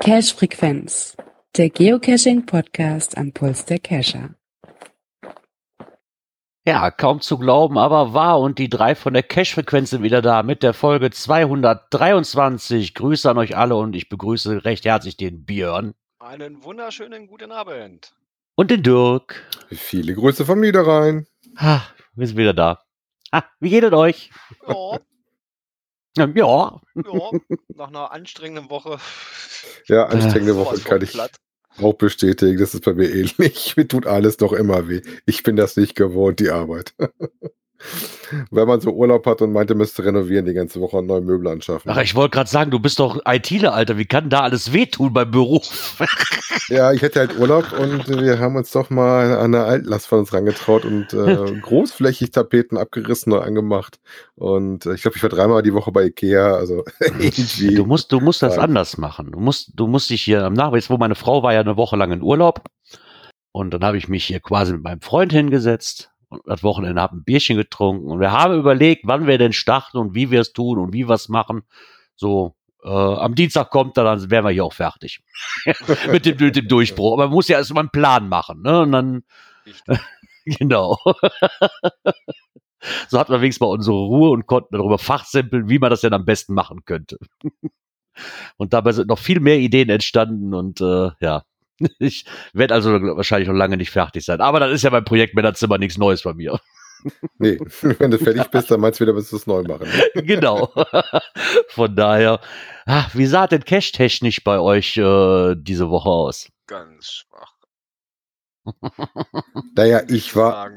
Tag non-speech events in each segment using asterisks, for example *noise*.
Cache Frequenz, der Geocaching Podcast am Puls der Cacher. Ja, kaum zu glauben, aber wahr und die drei von der Cache-Frequenz sind wieder da mit der Folge 223. Grüße an euch alle und ich begrüße recht herzlich den Björn. Einen wunderschönen guten Abend. Und den Dirk. Viele Grüße von mir da rein. Ha, wir sind wieder da. Ha, wie geht es euch? Ja. Ja. ja. nach einer anstrengenden Woche. Ja, anstrengende Woche kann ich platt. auch bestätigen. Das ist bei mir ähnlich. *laughs* Mir tut alles noch immer weh. Ich bin das nicht gewohnt, die Arbeit. *laughs* Wenn man so Urlaub hat und meinte, müsste renovieren die ganze Woche und neue Möbel anschaffen. Ach, ich wollte gerade sagen, du bist doch ITler, Alter. Wie kann da alles wehtun beim Beruf? *laughs* ja, ich hatte halt Urlaub und wir haben uns doch mal an eine Altlast von uns rangetraut und äh, *laughs* großflächig Tapeten abgerissen und angemacht. Und äh, ich glaube, ich war dreimal die Woche bei Ikea. Also. *laughs* Du musst, du musst das rein. anders machen. Du musst, du musst dich hier am Nachweis, wo meine Frau war ja eine Woche lang in Urlaub. Und dann habe ich mich hier quasi mit meinem Freund hingesetzt das Wochenende haben ein Bierchen getrunken und wir haben überlegt, wann wir denn starten und wie wir es tun und wie wir es machen. So, äh, am Dienstag kommt er, dann wären wir hier auch fertig. *laughs* mit, dem, mit dem Durchbruch. Aber man muss ja erstmal einen Plan machen, ne? Und dann. *laughs* genau. *laughs* so hatten wir wenigstens mal unsere Ruhe und konnten darüber fachsimpeln, wie man das denn am besten machen könnte. und dabei sind noch viel mehr Ideen entstanden und äh, ja, *laughs* Ich werde also wahrscheinlich noch lange nicht fertig sein. Aber das ist ja beim Projekt Männerzimmer nichts Neues bei mir. *laughs* Nee, *laughs* wenn du fertig bist, dann meinst du wieder, musst du es neu machen. genau. Von daher, ach, wie sah denn Cash-technisch bei euch äh, diese Woche aus? Ganz schwach. naja, ich war.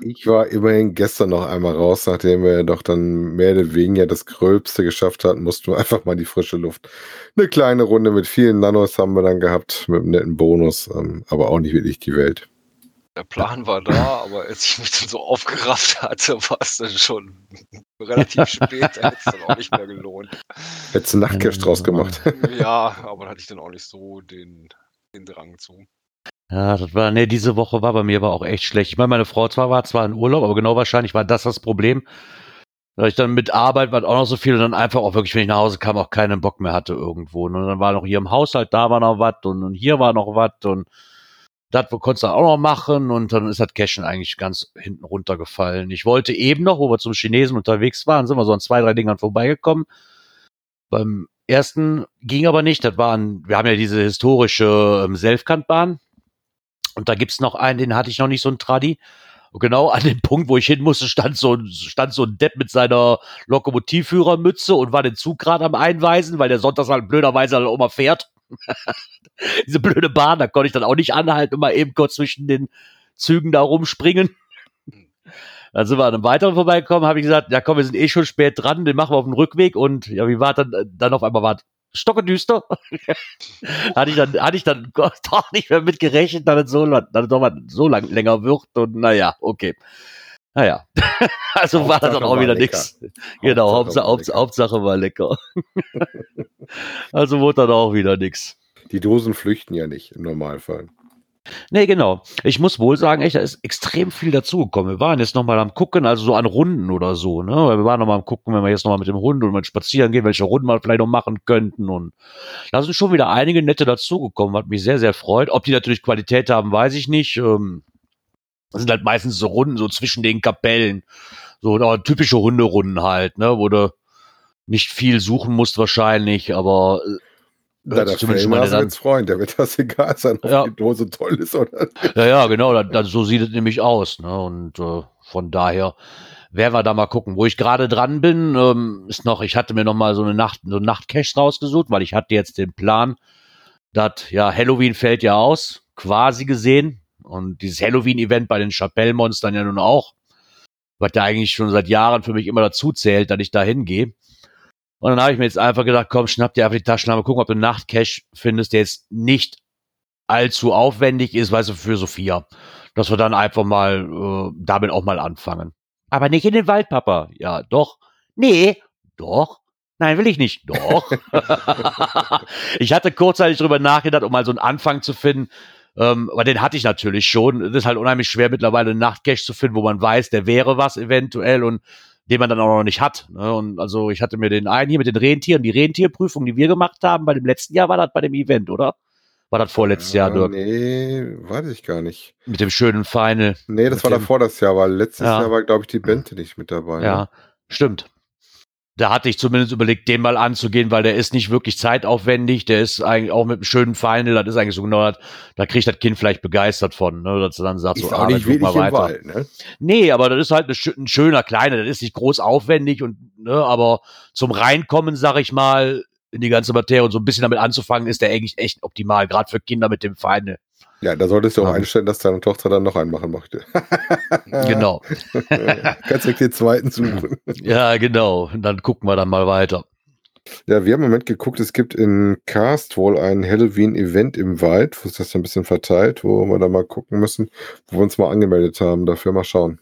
Ich war immerhin gestern noch einmal raus, nachdem wir doch dann mehr oder weniger das Gröbste geschafft hatten, mussten wir *laughs* einfach mal die frische Luft. Eine kleine Runde mit vielen Nanos haben wir dann gehabt, mit einem netten Bonus, ähm, aber auch nicht wirklich die Welt. Der Plan war da, aber als ich mich dann so aufgerafft hatte, war es dann schon relativ *laughs* spät. Da hätte es dann auch nicht mehr gelohnt. Hättest du Nachtcash draus gemacht. Ja, aber da hatte ich dann auch nicht so den, den Drang zu. Ja, das war, nee, diese Woche war bei mir aber auch echt schlecht. Ich meine, meine Frau zwar war zwar in Urlaub, aber genau wahrscheinlich war das das Problem. Weil ich dann mit Arbeit war auch noch so viel und dann einfach auch wirklich, wenn ich nach Hause kam, auch keinen Bock mehr hatte irgendwo. Und dann war noch hier im Haushalt, da war noch was und, und hier war noch was und das konntest du auch noch machen und dann ist das Cashen eigentlich ganz hinten runtergefallen. Ich wollte eben noch, wo wir zum Chinesen unterwegs waren, sind wir so an zwei, drei Dingern vorbeigekommen. Beim ersten ging aber nicht, das waren, wir haben ja diese historische ähm, Selfkantbahn und da gibt's noch einen, den hatte ich noch nicht so ein Tradi. Und genau an dem Punkt, wo ich hin musste, stand so, stand so ein Depp mit seiner Lokomotivführermütze und war den Zug gerade am Einweisen, weil der sonntags halt blöderweise halt mal fährt. *laughs* Diese blöde Bahn, da konnte ich dann auch nicht anhalten und mal eben kurz zwischen den Zügen da rumspringen. *laughs* Dann sind wir an einem weiteren vorbeigekommen, habe ich gesagt, ja komm, wir sind eh schon spät dran, den machen wir auf dem Rückweg und ja, wie war dann, dann auf einmal war stockendüster. *laughs* hatte ich dann, hatte ich dann *laughs* doch nicht mehr mit gerechnet, dass es so, dass es doch mal so lang länger wird und naja, okay. Naja, *laughs* also Hauptsache war das dann auch wieder nichts. Genau, Hauptsache, Hauptsache, Hauptsache war lecker. also wurde dann auch wieder nichts. Die Dosen flüchten ja nicht im Normalfall. Nee, genau. Ich muss wohl sagen, echt, da ist extrem viel dazugekommen. Wir waren jetzt nochmal am Gucken, also so an Runden oder so, ne? Wir waren nochmal am Gucken, wenn wir jetzt nochmal mit dem Hund und mit spazieren gehen, welche Runden wir vielleicht noch machen könnten. Und da sind schon wieder einige nette dazugekommen, was mich sehr, sehr freut. Ob die natürlich Qualität haben, weiß ich nicht. Ähm, das sind halt meistens so Runden, so zwischen den Kapellen. So typische Hunderunden halt, ne? Wo du nicht viel suchen musst wahrscheinlich, aber na, der Fellnase wird's freuen, der wird das *laughs* egal sein, ob ja. die Dose toll ist oder nicht. Ja, ja, genau, dann, dann, so sieht es nämlich aus. Ne? Und äh, von daher werden wir da mal gucken. Wo ich gerade dran bin, ähm, ist noch, ich hatte mir noch mal so eine Nacht, so Nachtcache rausgesucht, weil ich hatte jetzt den Plan, dass, ja, Halloween fällt ja aus, quasi gesehen. Und dieses Halloween-Event bei den Chapelle-Monstern ja nun auch, was da eigentlich schon seit Jahren für mich immer dazu zählt, dass ich da hingehe. Und dann habe ich mir jetzt einfach gedacht, komm, schnapp dir einfach die Taschenlampe, gucken, ob du einen Nachtcash findest, der jetzt nicht allzu aufwendig ist, weißt du, für Sophia. Dass wir dann einfach mal äh, damit auch mal anfangen. Aber nicht in den Wald, Papa. Ja, doch. Nee, doch. Nein, will ich nicht. Doch. *laughs* ich hatte kurzzeitig drüber nachgedacht, um mal so einen Anfang zu finden. Ähm, aber den hatte ich natürlich schon. Es ist halt unheimlich schwer, mittlerweile einen Nachtcache zu finden, wo man weiß, der wäre was eventuell und den man dann auch noch nicht hat. Ne? Und also ich hatte mir den einen hier mit den Rentieren, die Rentierprüfung, die wir gemacht haben, bei dem letzten Jahr war das bei dem Event, oder? War das vorletztes ja, Jahr, Dirk? Nee, weiß ich gar nicht. Mit dem schönen Final. Nee, das war dem, davor das Jahr, weil letztes ja. Jahr war, glaube ich, die Bente nicht mit dabei. Ja, ne? stimmt da hatte ich zumindest überlegt, den mal anzugehen, weil der ist nicht wirklich zeitaufwendig, der ist eigentlich auch mit einem schönen Final, das ist eigentlich so genau, da kriegt das Kind vielleicht begeistert von, ne, dass er dann sagt, ist so, ah, nicht wenig mal weiter. Wald, ne? Nee, aber das ist halt ein schöner kleiner, das ist nicht groß aufwendig und, ne, aber zum Reinkommen, sag ich mal, in die ganze Materie und so ein bisschen damit anzufangen, ist der eigentlich echt optimal, gerade für Kinder mit dem Final. Ja, da solltest du auch einstellen, dass deine Tochter dann noch einen machen möchte. *laughs* genau. *laughs* Kannst du den zweiten suchen. *laughs* Ja, genau. Und dann gucken wir dann mal weiter. Ja, wir haben im Moment geguckt, es gibt in Cast wohl ein Halloween-Event im Wald, wo ist das ein bisschen verteilt, wo wir da mal gucken müssen, wo wir uns mal angemeldet haben. Dafür mal schauen.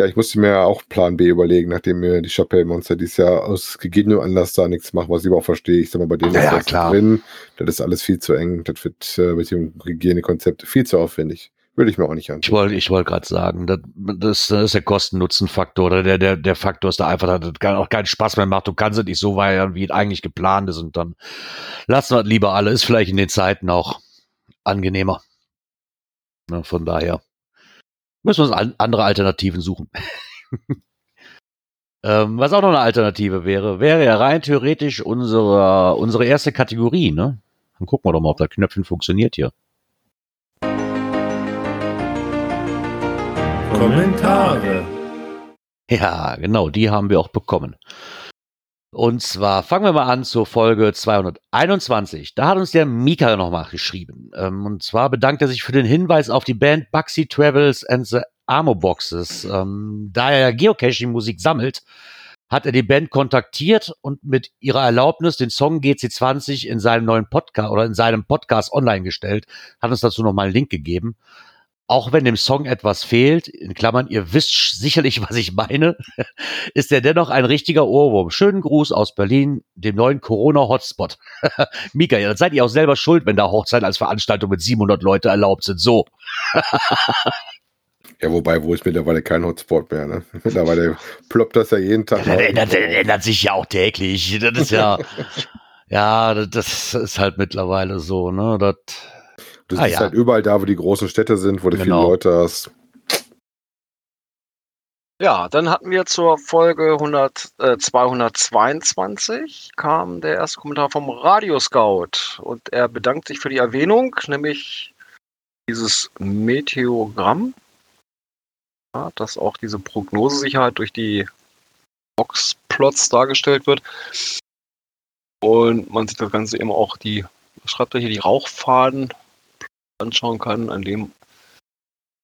Ja, ich musste mir auch Plan B überlegen, nachdem mir die Chapelle-Monster dieses Jahr aus gegebenem Anlass da nichts machen, was ich aber auch verstehe. Ich sag mal, bei denen ja, ist das klar. drin. Das ist alles viel zu eng. Das wird äh, mit dem Hygienekonzept viel zu aufwendig. Würde ich mir auch nicht anschauen. Ich wollte ich wollte gerade sagen, das, das, das ist der Kosten-Nutzen-Faktor oder der, der, der Faktor ist da einfach, dass das auch keinen Spaß mehr macht. Du kannst es nicht so weiter, wie es eigentlich geplant ist und dann lassen wir es lieber alle. Ist vielleicht in den Zeiten auch angenehmer. Ja, von daher. Müssen wir uns andere Alternativen suchen. *laughs* ähm, was auch noch eine Alternative wäre, wäre ja rein theoretisch unsere, unsere erste Kategorie, ne? Dann gucken wir doch mal, ob das Knöpfchen funktioniert hier. Kommentare. Ja, genau, die haben wir auch bekommen. Und zwar fangen wir mal an zur Folge 221. Da hat uns der Mika nochmal geschrieben. Ähm, und zwar bedankt er sich für den Hinweis auf die Band Bugsy Travels and the Armo Boxes. Ähm, da er Geocaching-Musik sammelt, hat er die Band kontaktiert und mit ihrer Erlaubnis den Song GC20 in seinem neuen Podcast oder in seinem Podcast online gestellt, hat uns dazu nochmal einen Link gegeben auch wenn dem Song etwas fehlt, in Klammern, ihr wisst sicherlich, was ich meine, *laughs* ist er dennoch ein richtiger Ohrwurm. Schönen Gruß aus Berlin, dem neuen Corona-Hotspot. *laughs* Mika, dann seid ihr auch selber schuld, wenn da Hochzeit als Veranstaltung mit 700 Leute erlaubt sind. So. *laughs* Ja, wobei, wo ist mittlerweile kein Hotspot mehr, ne? Mittlerweile ploppt das ja jeden Tag. Ja, ändert, ändert sich ja auch täglich. Das ist ja, ja, das ist halt mittlerweile so, ne? Das, Du ah, siehst ja. halt überall da, wo die großen Städte sind, wo du genau. viele Leute hast. Ja, dann hatten wir zur Folge 100, äh, 222 kam der erste Kommentar vom Radio Scout und er bedankt sich für die Erwähnung, nämlich dieses Meteogramm, ja, dass auch diese Prognosesicherheit durch die Boxplots dargestellt wird und man sich das Ganze eben auch die, schreibt er hier, die Rauchfaden anschauen kann, an dem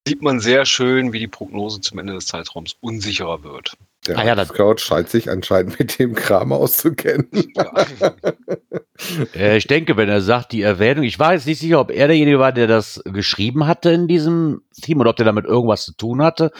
sieht man sehr schön, wie die Prognose zum Ende des Zeitraums unsicherer wird. Der ah, ja, Scout scheint sich anscheinend mit dem Kram auszukennen. Ja. *laughs* äh, ich denke, wenn er sagt, die Erwähnung, ich war jetzt nicht sicher, ob er derjenige war, der das geschrieben hatte in diesem Team oder ob der damit irgendwas zu tun hatte.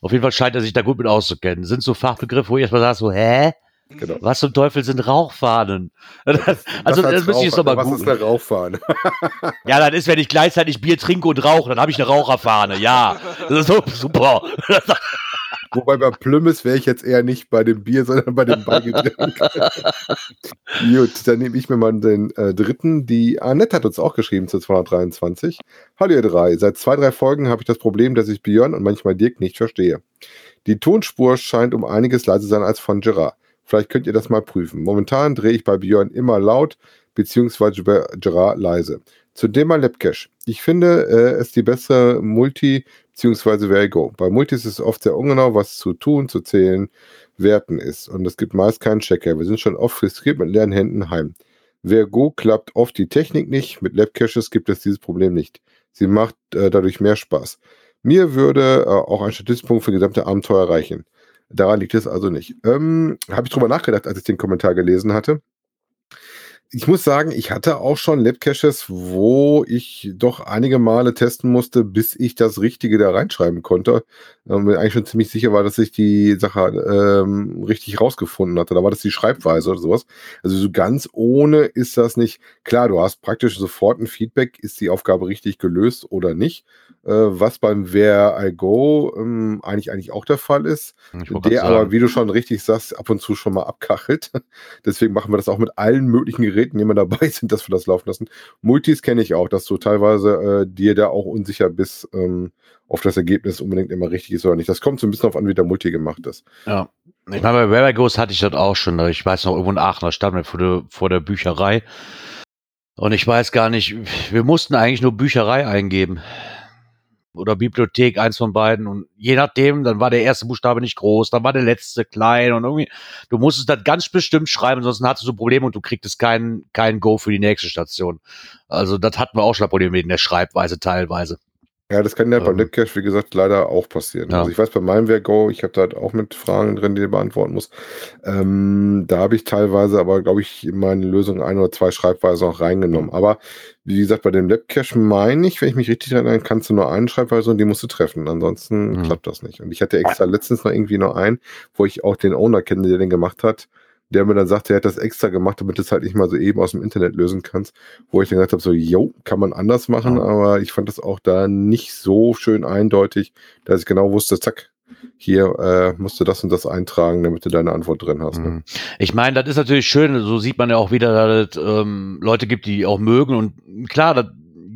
Auf jeden Fall scheint er sich da gut mit auszukennen. Sind so Fachbegriffe, wo ich erstmal sage, so, hä? Genau. Was zum Teufel sind Rauchfahnen? *laughs* Das, also, das, das müsste ich jetzt nochmal Was ist eine Rauchfahne? *laughs* ja, das ist, wenn ich gleichzeitig Bier trinke und rauche, dann habe ich eine Raucherfahne. Ja, das ist so, super. *laughs* Wobei bei Plymouth wäre ich jetzt eher nicht bei dem Bier, sondern bei dem Beigetränk. Gut, dann nehme ich mir mal den äh, dritten. Die Annette hat uns auch geschrieben zu 223. Hallo ihr drei. Seit zwei, drei Folgen habe ich das Problem, dass ich Björn und manchmal Dirk nicht verstehe. Die Tonspur scheint um einiges leiser sein als von Gerard. Vielleicht könnt ihr das mal prüfen. Momentan drehe ich bei Björn immer laut, beziehungsweise bei Gerard leise. Zu mal Labcache. Ich finde äh, es die bessere Multi- beziehungsweise Vergo. Bei Multis ist es oft sehr ungenau, was zu tun, zu zählen, werten ist. Und es gibt meist keinen Checker. Wir sind schon oft frustriert mit leeren Händen heim. Vergo klappt oft die Technik nicht. Mit Labcaches gibt es dieses Problem nicht. Sie macht äh, dadurch mehr Spaß. Mir würde äh, auch ein Statistikpunkt für gesamte Abenteuer reichen. Daran liegt es also nicht. Ähm, Habe ich drüber nachgedacht, als ich den Kommentar gelesen hatte. Ich muss sagen, ich hatte auch schon Labcaches, wo ich doch einige Male testen musste, bis ich das Richtige da reinschreiben konnte. Ähm, mir eigentlich schon ziemlich sicher war, dass ich die Sache ähm, richtig rausgefunden hatte. Da war das die Schreibweise oder sowas. Also so ganz ohne ist das nicht. Klar, du hast praktisch sofort ein Feedback, ist die Aufgabe richtig gelöst oder nicht. Äh, was beim Where I Go ähm, eigentlich eigentlich auch der Fall ist. Der aber, wie du schon richtig sagst, ab und zu schon mal abkachelt. *laughs* Deswegen machen wir das auch mit allen möglichen Geräten Geräten immer dabei *laughs* sind, dass wir das laufen lassen. Multis kenne ich auch, dass du teilweise äh, dir da auch unsicher bist, ähm, ob das Ergebnis unbedingt immer richtig ist oder nicht. Das kommt so ein bisschen auf an, wie der Multi gemacht ist. Ja. Ich meine, bei Where Goes hatte ich das auch schon. Ich weiß noch, irgendwo in Aachen, da standen wir vor der, vor der Bücherei. Und ich weiß gar nicht, wir mussten eigentlich nur Bücherei eingeben oder Bibliothek, eins von beiden. Und je nachdem, dann war der erste Buchstabe nicht groß, dann war der letzte klein und irgendwie, du musstest das ganz bestimmt schreiben, sonst hattest du Probleme und du kriegtest keinen kein Go für die nächste Station. Also das hatten wir auch schon Probleme wegen der Schreibweise teilweise. Ja, das kann ja ähm, beim Netcache, wie gesagt, leider auch passieren. Ja. Also ich weiß bei meinem Go, ich habe da halt auch mit Fragen drin, die du beantworten musst. Ähm, da habe ich teilweise aber, glaube ich, in meine Lösung ein oder zwei Schreibweisen auch reingenommen. Aber wie gesagt, bei dem Labcache meine ich, wenn ich mich richtig erinnere, kannst du nur eine Schreibweise und die musst du treffen. Ansonsten mhm. klappt das nicht. Und ich hatte extra letztens noch irgendwie noch einen, wo ich auch den Owner kenne, der den gemacht hat der mir dann sagte, er hat das extra gemacht, damit du es halt nicht mal so eben aus dem Internet lösen kannst, wo ich dann gesagt habe, so, jo, kann man anders machen, aber ich fand das auch da nicht so schön eindeutig, dass ich genau wusste, zack, hier äh, musst du das und das eintragen, damit du deine Antwort drin hast. Ne? Mhm. Ich meine, das ist natürlich schön, so sieht man ja auch wieder, dass es ähm, Leute gibt, die auch mögen und klar, das,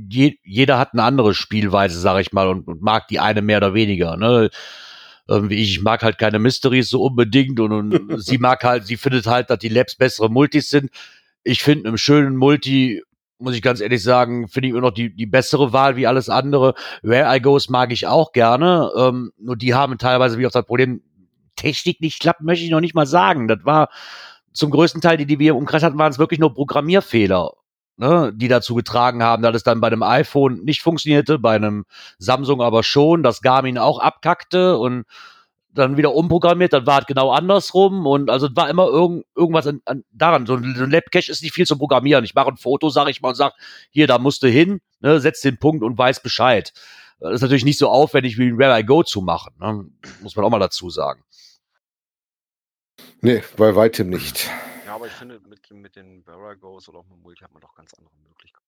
je, jeder hat eine andere Spielweise, sage ich mal, und, und mag die eine mehr oder weniger. Ne? Irgendwie, ich mag halt keine Mysteries so unbedingt und, und *laughs* sie mag halt, sie findet halt, dass die Labs bessere Multis sind. Ich finde einem schönen Multi, muss ich ganz ehrlich sagen, finde ich immer noch die, die bessere Wahl wie alles andere. Where I Goes mag ich auch gerne, ähm, nur die haben teilweise wie auch das Problem, Technik nicht klappt, möchte ich noch nicht mal sagen. Das war zum größten Teil, die, die wir im Umkreis hatten, waren es wirklich nur Programmierfehler ne, die dazu getragen haben, dass es dann bei einem iPhone nicht funktionierte, bei einem Samsung aber schon, dass Garmin auch abkackte und dann wieder umprogrammiert, dann war es genau andersrum und also war immer irgend, irgendwas an, an, daran. So ein, so ein Labcache ist nicht viel zu programmieren. Ich mache ein Foto, sage ich mal, und sage, hier, da musst du hin, ne, setz den Punkt und weiß Bescheid. Das ist natürlich nicht so aufwendig wie ein Where I Go zu machen, ne? muss man auch mal dazu sagen. Nee, bei weitem nicht aber ich finde, mit, mit den Baragos oder auch mit Multi hat man doch ganz andere Möglichkeiten.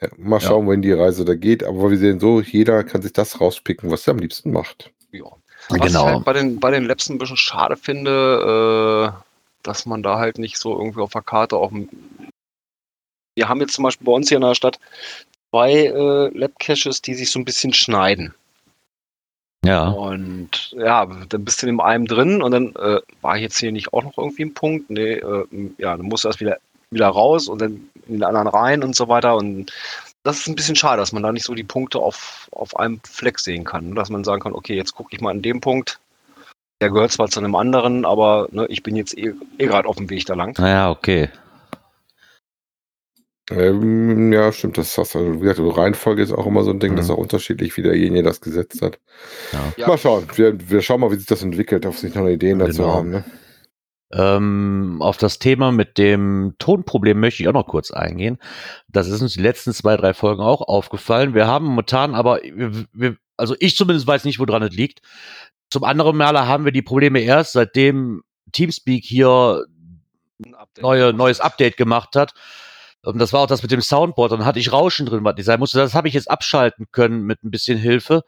Ja, mal schauen, ja. wohin die Reise da geht. Aber wir sehen so, jeder kann sich das rauspicken, was er am liebsten macht. Ja. Was genau. ich halt bei den, bei den Labs ein bisschen schade finde, äh, dass man da halt nicht so irgendwie auf der Karte auch. Wir haben jetzt zum Beispiel bei uns hier in der Stadt zwei äh, Lab-Caches, die sich so ein bisschen schneiden. Ja. Und ja, dann bist du in einem drin und dann äh, war jetzt hier nicht auch noch irgendwie ein Punkt. Nee, äh, ja, dann musst du erst wieder, wieder raus und dann in den anderen rein und so weiter. Und das ist ein bisschen schade, dass man da nicht so die Punkte auf, auf einem Fleck sehen kann. Dass man sagen kann, okay, jetzt gucke ich mal an dem Punkt. Der gehört zwar zu einem anderen, aber ne, ich bin jetzt eh, eh gerade auf dem Weg da lang. Naja, okay. Ähm, ja, stimmt, das hast du. Also, wie gesagt, Reihenfolge ist auch immer so ein Ding, mhm. das ist auch unterschiedlich, wie derjenige das gesetzt hat. Ja. Mal schauen. Wir, wir schauen mal, wie sich das entwickelt, ob sich noch eine Ideen dazu genau. haben. Ne? Ähm, auf das Thema mit dem Tonproblem möchte ich auch noch kurz eingehen. Das ist uns die letzten zwei, drei Folgen auch aufgefallen. Wir haben momentan aber, wir, wir, also ich zumindest weiß nicht, woran es liegt. Zum anderen Male haben wir die Probleme erst, seitdem Teamspeak hier neue, neues Update gemacht hat. Und das war auch das mit dem Soundboard. Dann hatte ich Rauschen drin, was ich sein musste. Das habe ich jetzt abschalten können mit ein bisschen Hilfe.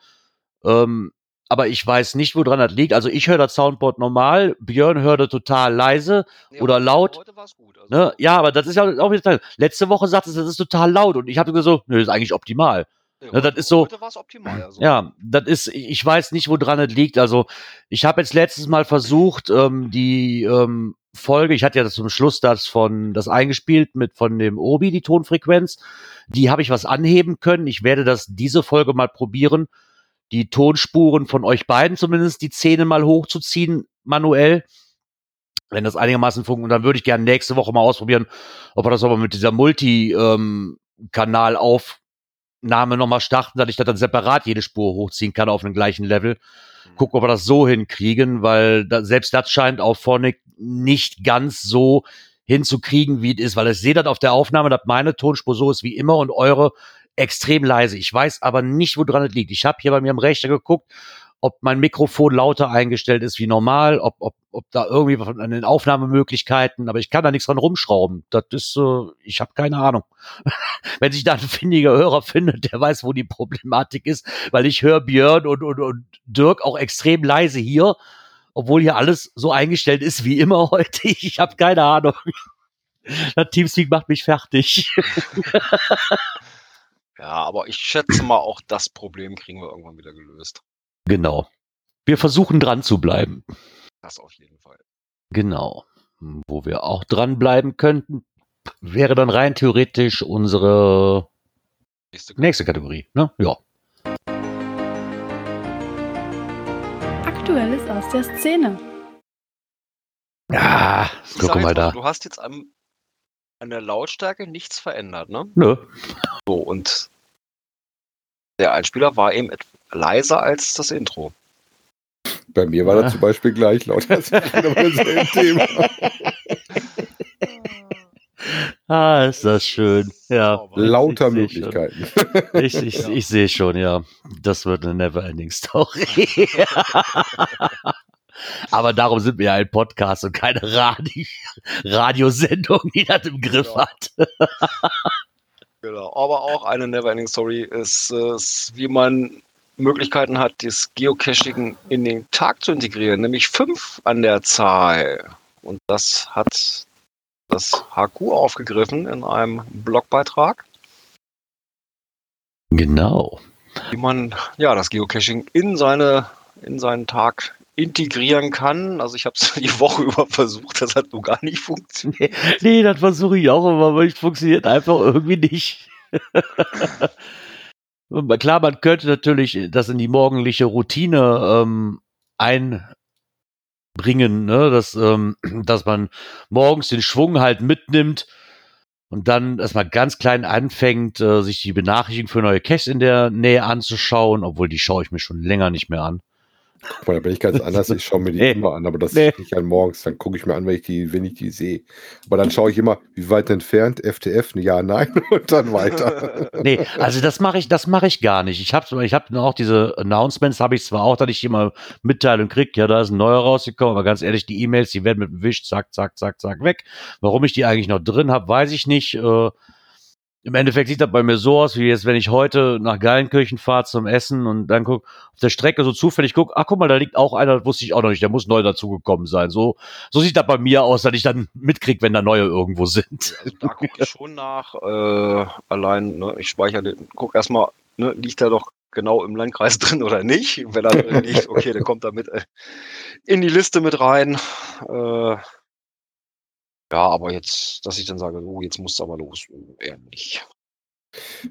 Ähm, aber ich weiß nicht, woran das liegt. Also ich höre das Soundboard normal, Björn hörte total leise nee, oder laut. Heute war's gut. Also ne? Ja, aber das ist ja auch wieder Letzte Woche sagte es, das ist total laut und ich habe gesagt, so, nö, das ist eigentlich optimal. Ja, ne, das ist so. Optimal, also. Ja, das ist, ich weiß nicht, woran es liegt. Also ich habe jetzt letztes Mal versucht, ähm, die ähm, Folge, ich hatte ja zum Schluss das von das eingespielt mit von dem Obi die Tonfrequenz, die habe ich was anheben können. Ich werde das diese Folge mal probieren, die Tonspuren von euch beiden zumindest die Zähne mal hochzuziehen manuell. Wenn das einigermaßen funktioniert, dann würde ich gerne nächste Woche mal ausprobieren, ob wir das aber mit dieser Multi-Kanal ähm, Aufnahme nochmal starten, dass ich das dann separat jede Spur hochziehen kann auf den gleichen Level. Mhm. Gucken, ob wir das so hinkriegen, weil da, selbst das scheint auf Phonic nicht ganz so hinzukriegen, wie es ist, weil ich sehe das auf der Aufnahme, dass meine Tonspur so ist wie immer und eure extrem leise. Ich weiß aber nicht, woran es liegt. Ich habe hier bei mir am Rechner geguckt, ob mein Mikrofon lauter eingestellt ist wie normal, ob, ob, ob da irgendwie an den Aufnahmemöglichkeiten, aber ich kann da nichts dran rumschrauben. Das ist, äh, ich habe keine Ahnung. *laughs* Wenn sich da ein findiger Hörer findet, der weiß, wo die Problematik ist, weil ich höre Björn und, und, und Dirk auch extrem leise hier, obwohl hier alles so eingestellt ist wie immer *laughs* heute. Ich habe keine Ahnung. Das Teamspeak macht mich fertig. *laughs* Ja, aber ich schätze mal, auch das Problem kriegen wir irgendwann wieder gelöst. Genau. Wir versuchen dran zu bleiben. Das auf jeden Fall. Genau. Wo wir auch dranbleiben könnten, wäre dann rein theoretisch unsere nächste, nächste Kategorie. Ne? Ja. Aktuelles aus der Szene. Ja, guck mal da. Du hast jetzt am, an der Lautstärke nichts verändert, ne? Nö. So, und der Einspieler war eben leiser als das Intro. Bei mir war das zum Beispiel gleich laut. Das *laughs* Thema. Ah, ist das schön. Ja. Lauter ich Möglichkeiten. *laughs* Ich, ich, ja. ich sehe schon, ja. Das wird eine Neverending Story. *laughs* Aber darum sind wir ja ein Podcast und keine Radi Radiosendung, die das im Griff genau. hat. *laughs* genau. Aber auch eine Neverending Story ist, ist, wie man Möglichkeiten hat, das Geocaching in den Tag zu integrieren, nämlich fünf an der Zahl. Und das hat das HQ aufgegriffen in einem Blogbeitrag. Genau. Wie man ja das Geocaching in seine in seinen Tag integrieren kann. Also ich habe es *laughs* die Woche über versucht, das hat nur gar nicht funktioniert. *laughs* Nee, das versuche ich auch immer, aber es funktioniert einfach irgendwie nicht. *laughs* Klar, man könnte natürlich das in die morgendliche Routine ähm, einbringen, ne? dass, ähm, *clears throat* dass man morgens den Schwung halt mitnimmt und dann erstmal ganz klein anfängt, äh, sich die Benachrichtigung für neue Caches in der Nähe anzuschauen, obwohl die schaue ich mir schon länger nicht mehr an. Guck mal, da bin ich ganz anders. Ich schaue mir die *laughs* nee. immer an, aber das nee. nicht an morgens. Dann gucke ich mir an, wenn ich die, wenn ich die sehe. Aber dann schaue ich immer, wie weit entfernt, FTF, ja, nein, *laughs* und dann weiter. *laughs* nee, also das mache ich, das mache ich gar nicht. Ich habe ich hab auch diese Announcements, habe ich zwar auch, dass ich immer Mitteilung kriege, ja, da ist ein neuer rausgekommen, aber ganz ehrlich, die E-Mails, die werden mit dem Wisch, zack, zack, zack, zack, weg. Warum ich die eigentlich noch drin habe, weiß ich nicht. Äh, im Endeffekt sieht das bei mir so aus, wie jetzt, wenn ich heute nach Geilenkirchen fahre zum Essen und dann guck auf der Strecke so zufällig guck, ach guck mal, da liegt auch einer, das wusste ich auch noch nicht, der muss neu dazugekommen sein. So, so sieht das bei mir aus, dass ich dann mitkrieg, wenn da neue irgendwo sind. Also da gucke ich schon nach, äh, allein, ne, ich speichere den, guck erstmal, ne, liegt er doch genau im Landkreis *laughs* drin oder nicht. Wenn er drin liegt, okay, dann kommt er mit äh, in die Liste mit rein. Äh, ja, aber jetzt, dass ich dann sage, oh, jetzt muss es aber los, eher nicht.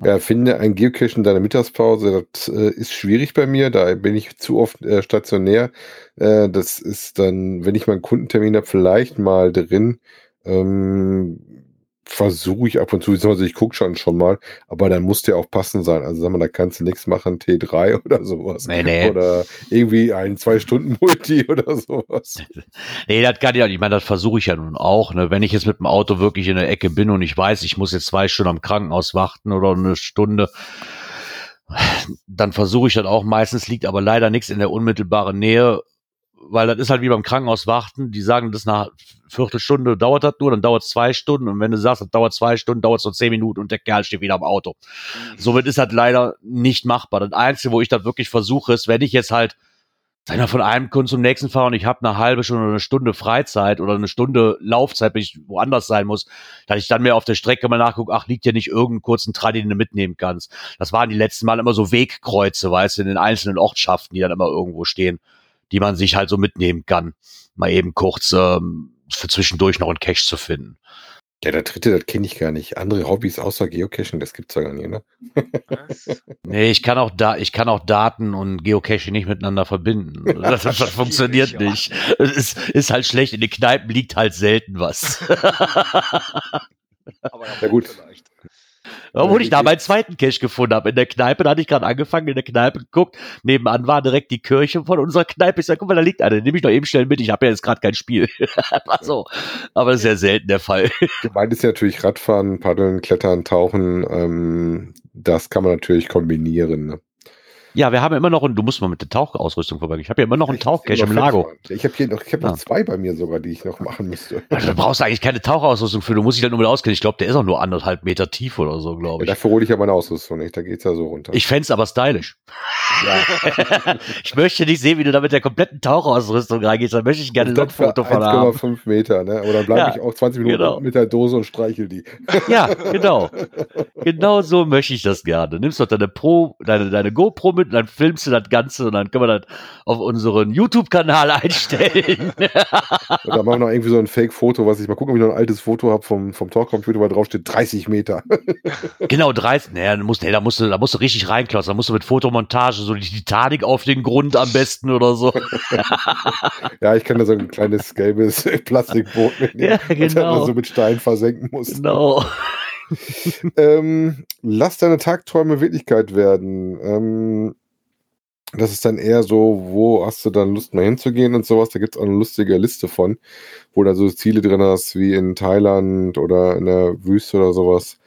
Ja, finde ein Geocache in deiner Mittagspause, das äh, ist schwierig bei mir, da bin ich zu oft äh, stationär. Äh, das ist dann, wenn ich mal einen Kundentermin habe, vielleicht mal drin. Ähm, versuche ich ab und zu, ich gucke schon schon mal, aber dann muss der auch passend sein. Also sag mal, da kannst du nichts machen, T3 *laughs* oder sowas. Nee, nee. Oder irgendwie ein Zwei-Stunden-Multi *laughs* oder sowas. Nee, das kann ich auch nicht. Ich meine, das versuche ich ja nun auch. Ne? Wenn ich jetzt mit dem Auto wirklich in der Ecke bin und ich weiß, ich muss jetzt zwei Stunden am Krankenhaus warten oder eine Stunde, dann versuche ich das auch. Meistens liegt aber leider nichts in der unmittelbaren Nähe weil das ist halt wie beim Krankenhaus warten. Die sagen, das nach Viertelstunde dauert das nur, dann dauert es zwei Stunden. Und wenn du sagst, das dauert zwei Stunden, dauert es nur zehn Minuten und der Kerl steht wieder am Auto. Mhm. Somit ist das leider nicht machbar. Das Einzige, wo ich das wirklich versuche, ist, wenn ich jetzt halt sag mal, von einem Kunden zum nächsten fahre und ich habe eine halbe Stunde oder eine Stunde Freizeit oder eine Stunde Laufzeit, wenn ich woanders sein muss, dass ich dann mehr auf der Strecke mal nachgucke, ach, liegt ja nicht irgendein kurzen Tradi, den du mitnehmen kannst. Das waren die letzten Mal immer so Wegkreuze, weißt du, in den einzelnen Ortschaften, die dann immer irgendwo stehen die man sich halt so mitnehmen kann. Mal eben kurz ähm, für zwischendurch noch einen Cache zu finden. Ja, der dritte, das kenne ich gar nicht. Andere Hobbys außer Geocaching, das gibt's ja gar nicht, ne? *laughs* nee, ich kann auch da, ich kann auch Daten und Geocaching nicht miteinander verbinden. *laughs* Das, das funktioniert nicht. Es ist, ist halt schlecht. In den Kneipen liegt halt selten was. *laughs* Aber ja, gut. Vielleicht. Obwohl ich da meinen zweiten Cache gefunden habe. In der Kneipe, da hatte ich gerade angefangen, in der Kneipe geguckt. Nebenan war direkt die Kirche von unserer Kneipe. Ich sag, guck mal, da liegt einer. Den nehme ich doch eben schnell mit. Ich habe ja jetzt gerade kein Spiel. *laughs* so. Aber das ist ja selten der Fall. Gemeint ist ja natürlich Radfahren, Paddeln, Klettern, Tauchen. Ähm, das kann man natürlich kombinieren. Ne? Ja, wir haben immer noch, und du musst mal mit der Tauchausrüstung vorbeigehen. Ich habe ja immer noch einen Tauchcache im Lago. Ich habe hier noch, ich habe noch zwei bei mir sogar, die ich noch machen müsste. Also, da brauchst du eigentlich keine Tauchausrüstung für. Du musst dich halt nur mit auskennen. Ich glaube, der ist auch nur anderthalb Meter tief oder so, glaube ich. Ja, dafür hole ich ja meine Ausrüstung nicht. Da geht's ja so runter. Ich fände aber stylisch. Ja. *laughs* ich möchte nicht sehen, wie du da mit der kompletten Tauchausrüstung reingehst. Da möchte ich gerne ein Logfoto von haben. 1,5 Meter, ne? Aber dann bleibe ja, ich auch 20 Minuten genau. mit der Dose und streichel die. ja, genau. Genau so möchte ich das gerne. Nimmst doch deine Pro, deine, deine GoPro mit und dann filmst du das Ganze und dann können wir das auf unseren YouTube-Kanal *laughs* einstellen. da machen wir noch irgendwie so ein Fake-Foto, was ich mal gucken, ob ich noch ein altes Foto habe vom, vom Talk-Computer, weil drauf steht 30 Meter. *laughs* genau, 30. Naja, da musst, nee, da musst du, da musst du richtig reinklotzen. Da musst du mit Fotomontage so die Titanic auf den Grund am besten oder so. *laughs* ja, ich kann da so ein kleines gelbes Plastikboot mitnehmen, ja, genau. das man so mit Stein versenken muss. Genau. *laughs* ähm, lass deine Tagträume Wirklichkeit werden. Ähm, das ist dann eher so, wo hast du dann Lust mal hinzugehen und sowas. Da gibt es auch eine lustige Liste von, wo da so Ziele drin hast, wie in Thailand oder in der Wüste oder sowas.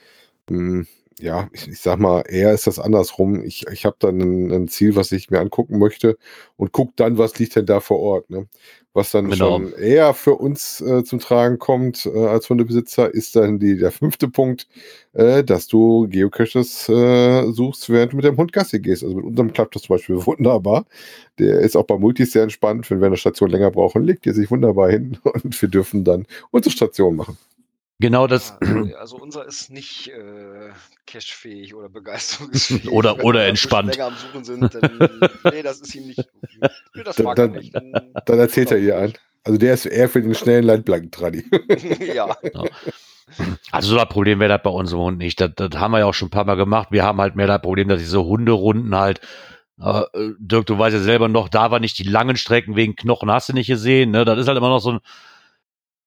Hm, ja, ich, ich, sag mal, eher ist das andersrum. Ich, ich habe dann ein, ein, Ziel, was ich mir angucken möchte und guck dann, was liegt denn da vor Ort. Ne? Was dann genau. schon eher für uns äh, zum Tragen kommt äh, als Hundebesitzer, ist dann die, der fünfte Punkt, äh, dass du Geocaches äh, suchst, während du mit dem Hund Gassi gehst. Also mit unserem klappt das zum Beispiel *laughs* wunderbar. Der ist auch bei Multis sehr entspannt. Wenn wir eine Station länger brauchen, legt er sich wunderbar hin *laughs* und wir dürfen dann unsere Station machen. Genau das. Also, *clears throat* also unser ist nicht äh, cashfähig oder *laughs* begeisterungsfähig. oder oder entspannt. Länger am Suchen sind, dann, nee, das ist ihm nicht. Nee, das mag dann, er nicht. Dann, dann erzählt er ihr ein. Also der ist eher für den schnellen Leitplanken-Tradi. *laughs* ja. Also so ein Problem wäre das bei unserem Hund nicht. Das, das haben wir ja auch schon ein paar Mal gemacht. Wir haben halt mehr das Problem, dass diese Hunderunden halt äh, Dirk, du weißt ja selber noch, da war nicht die langen Strecken wegen Knochen, hast du nicht gesehen, ne? Das ist halt immer noch so ein,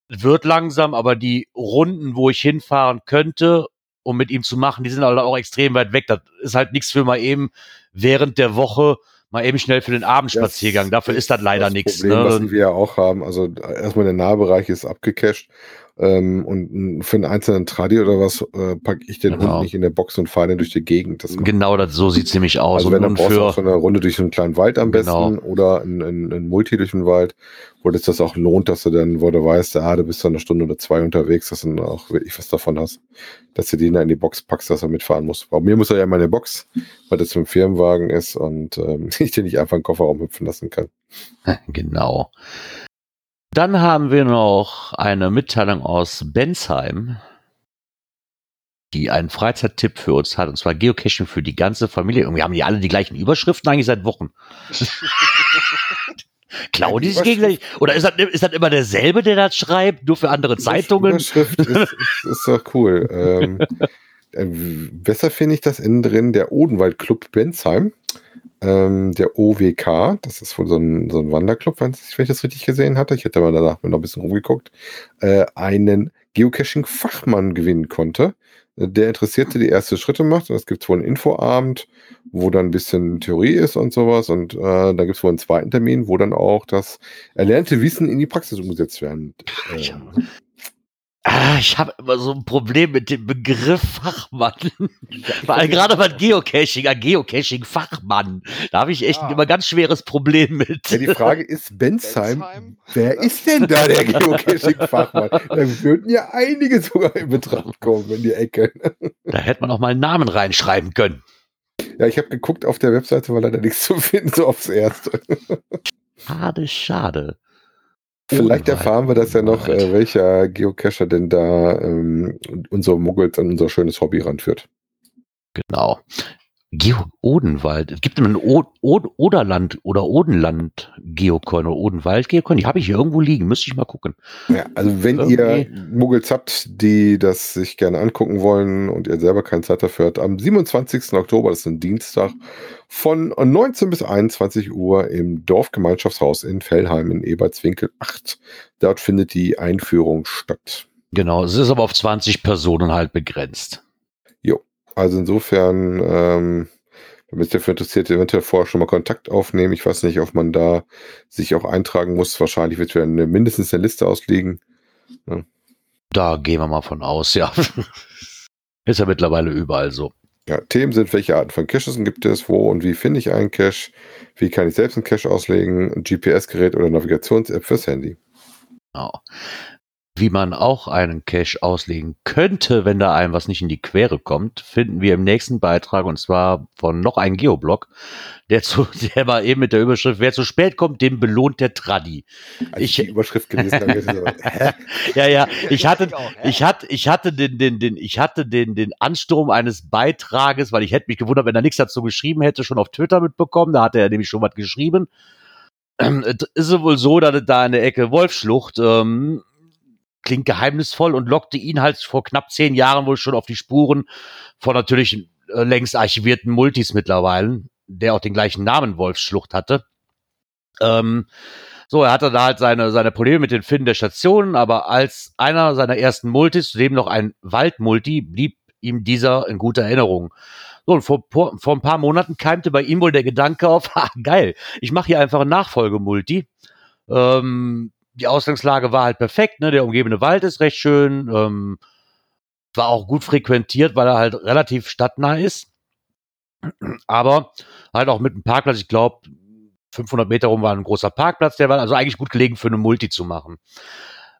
wird langsam, aber die Runden, wo ich hinfahren könnte, um mit ihm zu machen, die sind halt auch extrem weit weg. Das ist halt nichts für mal eben während der Woche mal eben schnell für den Abendspaziergang. Dafür ist das leider nichts. Ne? Was wir ja auch haben. Also erstmal der Nahbereich ist abgecached. Ähm, und für einen einzelnen Tradi oder was äh, packe ich den genau. Hund nicht in der Box und fahre den durch die Gegend. Das genau, das, so sieht's nämlich aus. Also wenn dann brauchst du auch so eine Runde durch einen kleinen Wald am genau. besten oder ein, ein, ein Multi durch den Wald, wo das das auch lohnt, dass du dann, wo du weißt, ah, du bist dann eine Stunde oder zwei unterwegs, dass du dann auch wirklich was davon hast, dass du den da in die Box packst, dass er mitfahren muss. Bei mir muss er ja in meine Box, weil das im Firmenwagen ist und ähm, *laughs* ich den nicht einfach in den Kofferraum hüpfen lassen kann. *laughs* Genau. Dann haben wir noch eine Mitteilung aus Bensheim, die einen Freizeittipp für uns hat, und zwar Geocaching für die ganze Familie. Irgendwie haben die alle die gleichen Überschriften eigentlich seit Wochen. *laughs* Klauen die sich gegenseitig? Oder ist das, ist das immer derselbe, der das schreibt, nur für andere Zeitungen? Überschrift ist, ist, ist doch cool. ähm, äh, besser finde ich das innen drin der Odenwald Club Bensheim ähm, der OWK, das ist wohl so ein, so ein Wanderclub, wenn ich, das richtig gesehen hatte, ich hätte aber danach noch ein bisschen rumgeguckt, äh, einen Geocaching-Fachmann gewinnen konnte, der Interessierte die erste Schritte macht. Es gibt wohl einen Infoabend, wo dann ein bisschen Theorie ist und sowas. Und äh, da gibt es wohl einen zweiten Termin, wo dann auch das erlernte Wissen in die Praxis umgesetzt werden. Äh, Ah, ich habe immer so ein Problem mit dem Begriff Fachmann. Weil gerade bei Geocaching, ein Geocaching-Fachmann, da habe ich echt ja. immer ganz schweres Problem mit. Ja, die Frage ist, *laughs* Bensheim, Bensheim? wer ist denn da der Geocaching-Fachmann? Da würden ja einige sogar in Betracht kommen in die Ecke. Da hätte man auch mal einen Namen reinschreiben können. Ja, ich habe geguckt auf der Webseite, weil leider nichts zu finden, so aufs Erste. Schade, schade. Vielleicht erfahren wir das ja noch, äh, welcher Geocacher denn da ähm, unser Muggels an unser schönes Hobby ranführt. Genau. Geo Odenwald. Es gibt einen o o Oderland oder Odenland Geocoin oder Odenwald Geocoin. Die habe ich hier irgendwo liegen. Müsste ich mal gucken. Ja, also wenn Irgendwie. ihr Muggels habt, die das sich gerne angucken wollen und ihr selber keine Zeit dafür habt, am 27. Oktober, das ist ein Dienstag, von 19 bis 21 Uhr im Dorfgemeinschaftshaus in Fellheim in Ebertswinkel 8. Dort findet die Einführung statt. Genau, es ist aber auf 20 Personen halt begrenzt. Also insofern, ähm, wenn es dafür interessiert, eventuell vorher schon mal Kontakt aufnehmen. Ich weiß nicht, ob man da sich auch eintragen muss. Wahrscheinlich wird wieder eine, mindestens eine Liste ausliegen. Ja. Da gehen wir mal von aus, ja. *laughs* Ist ja mittlerweile überall so. Ja, Themen sind, welche Arten von Caches gibt es, wo und wie finde ich einen Cache, wie kann ich selbst einen Cache auslegen, ein GPS-Gerät oder Navigations-App fürs Handy. Genau wie man auch einen Cache auslegen könnte, wenn da einem was nicht in die Quere kommt, finden wir im nächsten Beitrag und zwar von noch einem Geoblog, der zu, *laughs* der war eben mit der Überschrift, wer zu spät kommt, dem belohnt der Tradi. Als ich, die Überschrift gelesen habe, *laughs* ja, ja, *laughs* ich hatte, ich hatte, ich hatte den, den, den, ich hatte den, den Ansturm eines Beitrages, weil ich hätte mich gewundert, wenn er nichts dazu geschrieben hätte, schon auf Twitter mitbekommen, da hat er nämlich schon was geschrieben. *clears throat* ist es wohl so, dass da in der Ecke Wolfschlucht ähm, klingt geheimnisvoll und lockte ihn halt vor knapp zehn Jahren wohl schon auf die Spuren von natürlich äh, längst archivierten Multis mittlerweile, der auch den gleichen Namen Wolfsschlucht hatte. Ähm, so, er hatte da halt seine, seine Probleme mit den Finden der Stationen, aber als einer seiner ersten Multis, zudem noch ein Waldmulti, blieb ihm dieser in guter Erinnerung. So, und vor, vor, ein paar Monaten keimte bei ihm wohl der Gedanke auf, *laughs* ah, geil, ich mache hier einfach ein Nachfolgemulti. Ähm, die Ausgangslage war halt perfekt, ne? Der umgebende Wald ist recht schön, ähm, war auch gut frequentiert, weil er halt relativ stadtnah ist. Aber halt auch mit einem Parkplatz, ich glaube, 500 Meter rum war ein großer Parkplatz, der war also eigentlich gut gelegen für eine Multi zu machen.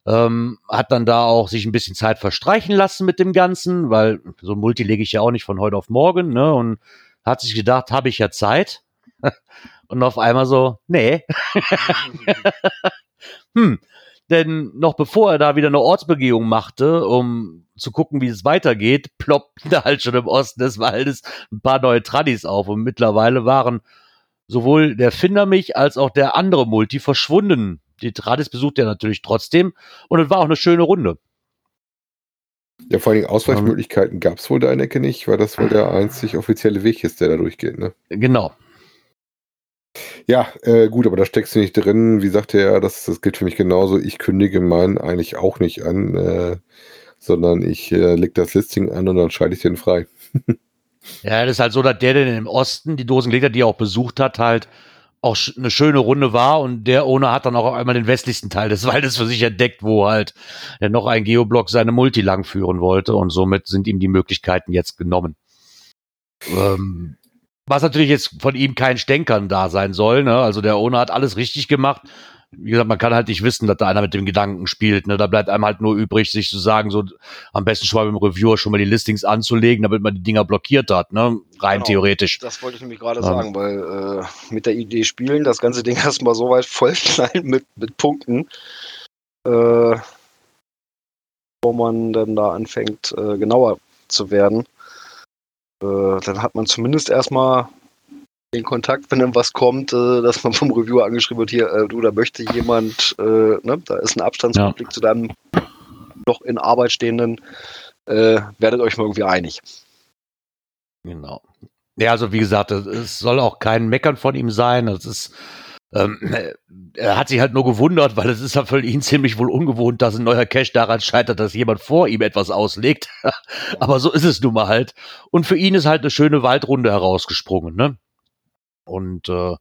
Ähm, hat dann da auch sich ein bisschen Zeit verstreichen lassen mit dem Ganzen, weil so ein Multi lege ich ja auch nicht von heute auf morgen, ne? Und hat sich gedacht, habe ich ja Zeit. *laughs* Und auf einmal so, nee. *laughs* hm, denn noch bevor er da wieder eine Ortsbegehung machte, um zu gucken, wie es weitergeht, ploppten *laughs* da halt schon im Osten des Waldes ein paar neue Tradis auf. Und mittlerweile waren sowohl der Findermich als auch der andere Multi verschwunden. Die Tradis besucht er natürlich trotzdem und es war auch eine schöne Runde. Ja, vor allem Ausweichmöglichkeiten gab es wohl da in der Ecke nicht, weil das wohl der einzig offizielle Weg ist, der da durchgeht, ne? Genau. Ja, äh, gut, aber da steckst du nicht drin. Wie sagte er, das, das gilt für mich genauso. Ich kündige meinen eigentlich auch nicht an, äh, sondern ich äh, leg das Listing an und dann schalte ich den frei. *laughs* ja, das ist halt so, dass der, der im Osten die Dosen gelegt hat, die er auch besucht hat, halt auch eine schöne Runde war und der ohne hat dann auch einmal den westlichsten Teil des *laughs* Waldes für sich entdeckt, wo halt er noch ein Geoblock seine Multi lang führen wollte und somit sind ihm die Möglichkeiten jetzt genommen. Ähm, was natürlich jetzt von ihm kein Stänkern da sein soll. Ne? Also der Owner hat alles richtig gemacht. Wie gesagt, man kann halt nicht wissen, dass da einer mit dem Gedanken spielt. Ne? Da bleibt einem halt nur übrig, sich zu sagen, so am besten schon mal mit dem Reviewer schon mal die Listings anzulegen, damit man die Dinger blockiert hat, ne? Rein genau. theoretisch. Das wollte ich nämlich gerade ähm. sagen, weil äh, mit der Idee spielen, das ganze Ding *laughs* erstmal so weit vollknallen mit, mit Punkten, äh, wo man dann da anfängt, äh, genauer zu werden. Äh, dann hat man zumindest erstmal den Kontakt, wenn dann was kommt, äh, dass man vom Reviewer angeschrieben wird, hier, äh, du, da möchte jemand, äh, ne, da ist ein Abstandskonflikt ja. zu deinem noch in Arbeit stehenden, äh, werdet euch mal irgendwie einig. Genau. Ja, also wie gesagt, es soll auch kein Meckern von ihm sein. Es ist ähm, er hat sich halt nur gewundert, weil es ist ja für ihn ziemlich wohl ungewohnt, dass ein neuer Cache daran scheitert, dass jemand vor ihm etwas auslegt. *laughs* Aber so ist es nun mal halt. Und für ihn ist halt eine schöne Waldrunde herausgesprungen, ne? Und, äh,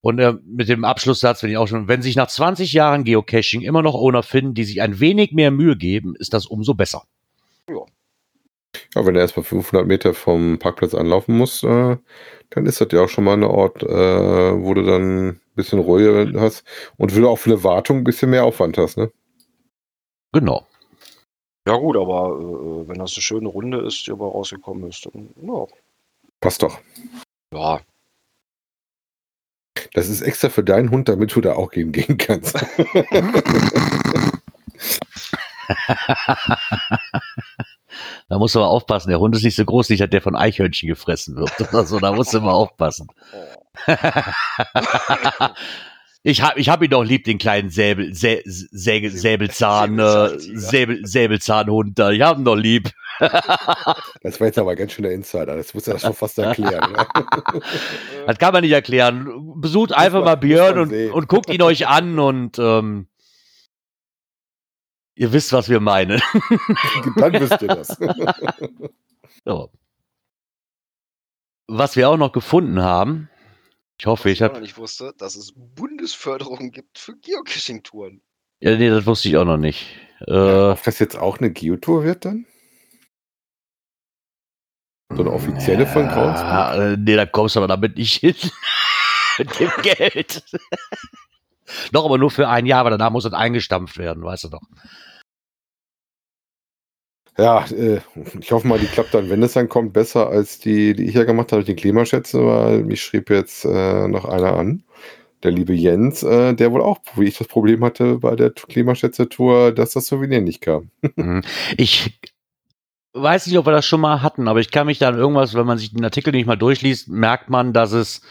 und äh, mit dem Abschlusssatz, wenn ich auch schon, wenn sich nach 20 Jahren Geocaching immer noch Owner finden, die sich ein wenig mehr Mühe geben, ist das umso besser. Ja. Ja, wenn er erstmal 500 Meter vom Parkplatz anlaufen muss, äh, dann ist das ja auch schon mal ein Ort, äh, wo du dann ein bisschen Ruhe hast und du auch für eine Wartung ein bisschen mehr Aufwand hast, ne? Genau. Ja gut, aber äh, wenn das eine schöne Runde ist, die aber rausgekommen ist, dann ja. Passt doch. Ja. Das ist extra für deinen Hund, damit du da auch gehen, gehen kannst. *laughs* *laughs* Da musst du aber aufpassen. Der Hund ist nicht so groß, nicht, dass der von Eichhörnchen gefressen wird oder so. Da musst du immer aufpassen. ich habe ich hab ihn doch lieb, den kleinen Säbel, Sä, Säge, Säbelzahn, äh, Säbel, Säbelzahnhund da. Ich hab ihn doch lieb. das war jetzt aber ganz schön der Insider. Das muss er schon fast erklären. Ne? das kann man nicht erklären. Besucht einfach mal Björn und, und guckt ihn euch an und ähm, Ihr wisst, was wir meinen. *laughs* Dann wisst ihr das. *laughs* ja. was wir auch noch gefunden haben, ich hoffe, ich, ich habe. nicht wusste, dass es Bundesförderung gibt für Geocaching-Touren. Ja, nee, das wusste ich auch noch nicht. Äh, ja, ob das jetzt auch eine Geotour wird dann? So eine offizielle ja, von Groundspeak? Äh, nee, da kommst du aber damit nicht hin. *laughs* Mit dem Geld. Doch, aber nur für ein Jahr, aber danach muss es eingestampft werden, weißt du doch. Ja, äh, ich hoffe mal, die klappt dann, wenn es dann kommt, besser als die, die ich ja gemacht habe, die Klimaschätze, weil mich schrieb jetzt äh, noch einer an, der liebe Jens, äh, der wohl auch, wie ich das Problem hatte bei der Klimaschätze-Tour, dass das Souvenir nicht kam. *laughs* Mhm. ich weiß nicht, ob wir das schon mal hatten, aber ich kann mich dann irgendwas, wenn man sich den Artikel nicht mal durchliest, merkt man, dass es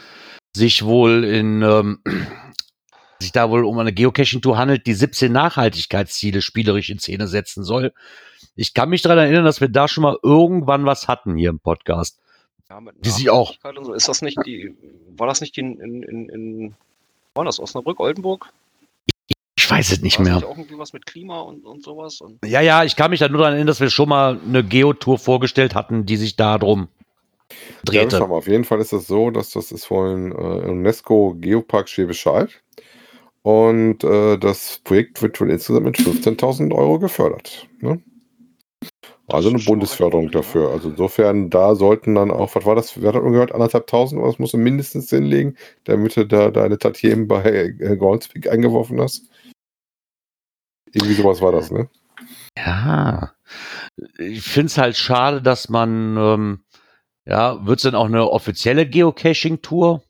sich wohl in ähm, sich da wohl um eine Geocaching-Tour handelt, die 17 Nachhaltigkeitsziele spielerisch in Szene setzen soll. Ich kann mich daran erinnern, dass wir da schon mal irgendwann was hatten hier im Podcast. Ja, die sie auch. So. Ist das nicht die, war das nicht die in, in, in, war das Osnabrück, Oldenburg? Ich weiß es nicht war mehr. Nicht auch irgendwie was mit Klima und, und sowas? Und ja, ja, ich kann mich da nur daran erinnern, dass wir schon mal eine Geotour vorgestellt hatten, die sich darum drehte. Ja, auf jeden Fall ist es so, dass das ist von äh, UNESCO Geopark Schwäbisch Hall. Und äh, das Projekt wird wohl insgesamt mit 15.000 Euro gefördert. Ne? Also eine Bundesförderung dafür. Also insofern, da sollten dann auch, was war das, wer hat das gehört, anderthalb tausend, was musst du mindestens hinlegen, damit du da deine Tatien bei äh, Groundspeak eingeworfen hast? Irgendwie sowas war das, ne? Ja. Ich finde es halt schade, dass man, ähm, ja, wird es denn auch eine offizielle Geocaching-Tour?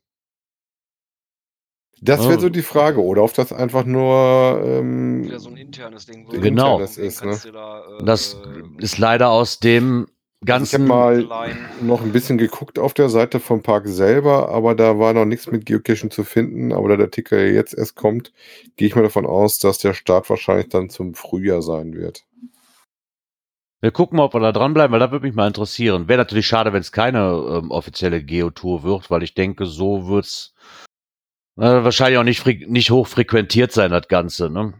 Das wäre oh. so die Frage, oder ob das einfach nur ähm, ja, so ein internes Ding so genau. Internes ist. Ne? Da, äh, das ist leider aus dem ganzen. Ich habe mal noch ein bisschen geguckt auf der Seite vom Park selber, aber da war noch nichts mit Geocaching zu finden. Aber da der Ticker jetzt erst kommt, gehe ich mal davon aus, dass der Start wahrscheinlich dann zum Frühjahr sein wird. Wir gucken mal, ob wir da dranbleiben, weil das würde mich mal interessieren. Wäre natürlich schade, wenn es keine ähm, offizielle Geotour wird, weil ich denke, so wird es äh, wahrscheinlich auch nicht, nicht hoch frequentiert sein, das Ganze, ne?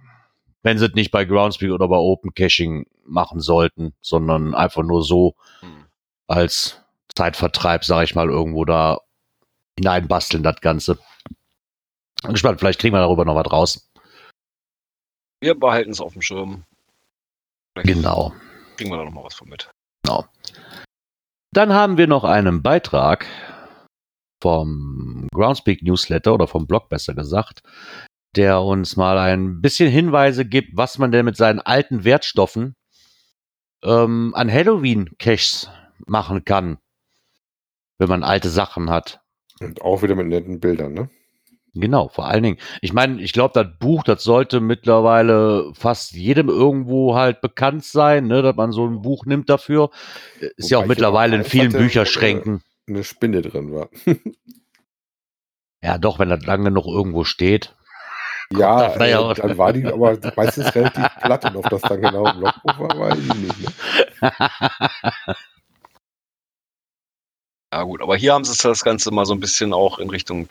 Wenn sie es nicht bei Groundspeak oder bei Open Caching machen sollten, sondern einfach nur so hm. als Zeitvertreib, sag ich mal, irgendwo da hineinbasteln, das Ganze. Bin gespannt, vielleicht kriegen wir darüber noch was raus. Wir behalten es auf dem Schirm. Vielleicht genau. Kriegen wir da noch mal was von mit. Genau. Dann haben wir noch einen Beitrag vom Groundspeak Newsletter oder vom Blog besser gesagt, der uns mal ein bisschen Hinweise gibt, was man denn mit seinen alten Wertstoffen ähm, an Halloween-Caches machen kann, wenn man alte Sachen hat. Und auch wieder mit netten Bildern, ne? Genau, vor allen Dingen. Ich meine, ich glaube, das Buch, das sollte mittlerweile fast jedem irgendwo halt bekannt sein, ne, dass man so ein Buch nimmt dafür. Ist Wobei ja auch mittlerweile in vielen Bücherschränken eine Spinne drin war. ja, doch, wenn das lange noch irgendwo steht. *laughs* Ja, äh, ja dann war die aber *laughs* meistens relativ platt und ob das dann genau im Logbuch war, weiß ich nicht. Ne? *laughs* Ja gut, aber hier haben sie das Ganze mal so ein bisschen auch in Richtung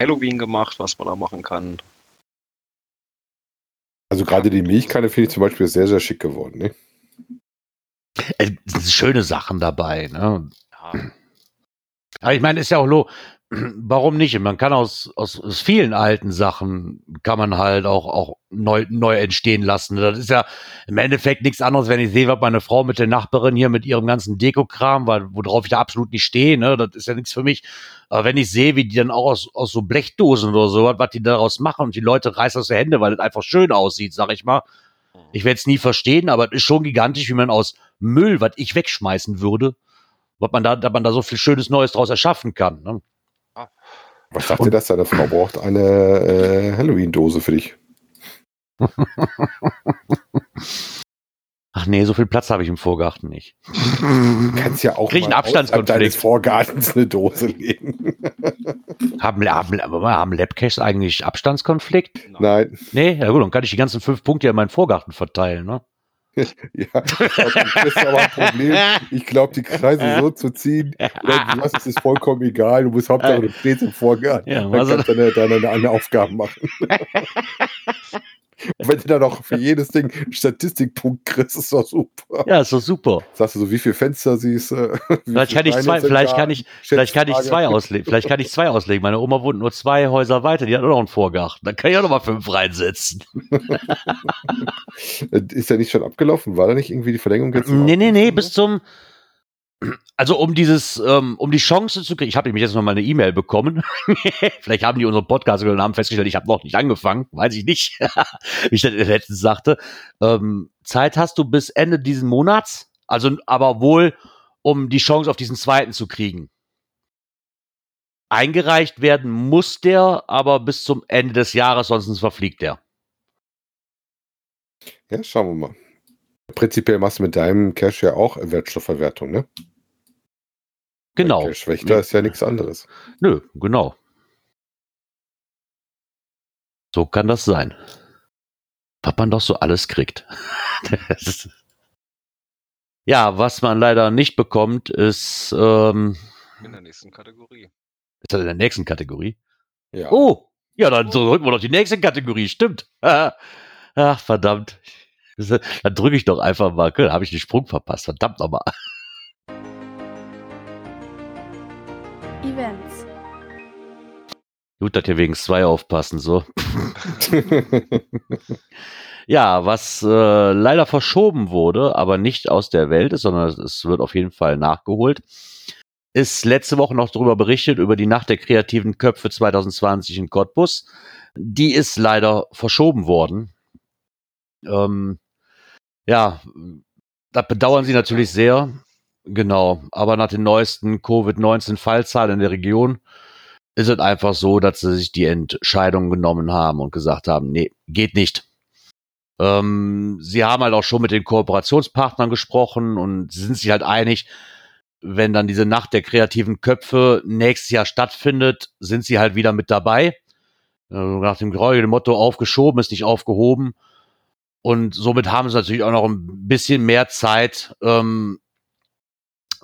Halloween gemacht, was man da machen kann. Also gerade die Milchkanne finde ich zum Beispiel sehr, sehr schick geworden. Ne? Es sind schöne Sachen dabei. Ne? Ja. Aber ich meine, ist ja auch lo, *clears throat* warum nicht? Man kann aus, aus, aus vielen alten Sachen kann man halt auch, auch neu, neu entstehen lassen. Das ist ja im Endeffekt nichts anderes, wenn ich sehe, was meine Frau mit der Nachbarin hier mit ihrem ganzen Dekokram, weil, worauf ich da absolut nicht stehe, ne, das ist ja nichts für mich. Aber wenn ich sehe, wie die dann auch aus, aus so Blechdosen oder so, was die daraus machen und die Leute reißen aus der Hände, weil das einfach schön aussieht, sag ich mal. Ich werde es nie verstehen, aber es ist schon gigantisch, wie man aus Müll, was ich wegschmeißen würde, was man da, da man da so viel schönes Neues draus erschaffen kann. Ne? Was sagt dir das? Deine Frau braucht eine äh, Halloween-Dose für dich. *laughs* Ach nee, so viel Platz habe ich im Vorgarten nicht. Du kannst ja auch Krieg einen Abstandskonflikt. deines Vorgartens eine Dose legen. *laughs* haben, haben, haben Labcaches eigentlich Abstandskonflikt? Nein. Nee, ja gut, dann kann ich die ganzen fünf Punkte in meinen Vorgarten verteilen, ne? Ja, das ist aber ein Problem. Ich glaube, die Kreise so zu ziehen, was *laughs* ist es vollkommen egal. Du musst Hauptsache, du stehst im Vorgang. Ja, dann kannst du deine, deine, deine Aufgaben machen. *laughs* Und wenn du dann noch für jedes Ding einen Statistikpunkt kriegst, ist doch super. Ja, ist doch super. Sagst du so, wie viele Fenster siehst du? Vielleicht kann ich zwei, vielleicht kann ich, vielleicht kann ich zwei auslegen. Vielleicht kann ich zwei auslegen. Meine Oma wohnt nur zwei Häuser weiter, die hat auch noch einen Vorgarten. Dann kann ich auch noch mal fünf reinsetzen. *laughs* ist der nicht schon abgelaufen? War da nicht irgendwie die Verlängerung jetzt? Nee, nee, nee, bis zum, also um dieses, ähm, um die Chance zu kriegen, ich habe nämlich jetzt noch mal eine E-Mail bekommen. *laughs* Vielleicht haben die unseren Podcast und haben festgestellt, ich habe noch nicht angefangen, weiß ich nicht, *laughs* wie ich das letztens sagte. Ähm, Zeit hast du bis Ende diesen Monats, also aber wohl, um die Chance auf diesen zweiten zu kriegen. Eingereicht werden muss der, aber bis zum Ende des Jahres, sonst verfliegt der. Ja, schauen wir mal. Prinzipiell machst du mit deinem Cash ja auch Wertstoffverwertung, ne? Genau. Cashwächter ist ja nichts anderes. Nö, genau. So kann das sein. Was man doch so alles kriegt. *laughs* ja, was man leider nicht bekommt, ist ähm, in der nächsten Kategorie. Ist das in der nächsten Kategorie? Ja. Oh, ja, dann drücken wir doch die nächste Kategorie, stimmt. *laughs* Ach, verdammt. Dann drücke ich doch einfach mal. Da habe ich den Sprung verpasst. Verdammt nochmal. Events. Gut, dass ihr wegen zwei aufpassen, so. *laughs* ja, was äh, leider verschoben wurde, aber nicht aus der Welt ist, sondern es wird auf jeden Fall nachgeholt, ist letzte Woche noch darüber berichtet, über die Nacht der kreativen Köpfe 2020 in Cottbus. Die ist leider verschoben worden. Ähm, ja, das bedauern sie natürlich sehr. Genau, aber nach den neuesten Covid-19-Fallzahlen in der Region ist es einfach so, dass sie sich die Entscheidung genommen haben und gesagt haben, nee, geht nicht. Ähm, sie haben halt auch schon mit den Kooperationspartnern gesprochen und sind sich halt einig, wenn dann diese Nacht der kreativen Köpfe nächstes Jahr stattfindet, sind sie halt wieder mit dabei. Also nach dem Motto, aufgeschoben ist nicht aufgehoben. Und somit haben sie natürlich auch noch ein bisschen mehr Zeit ähm,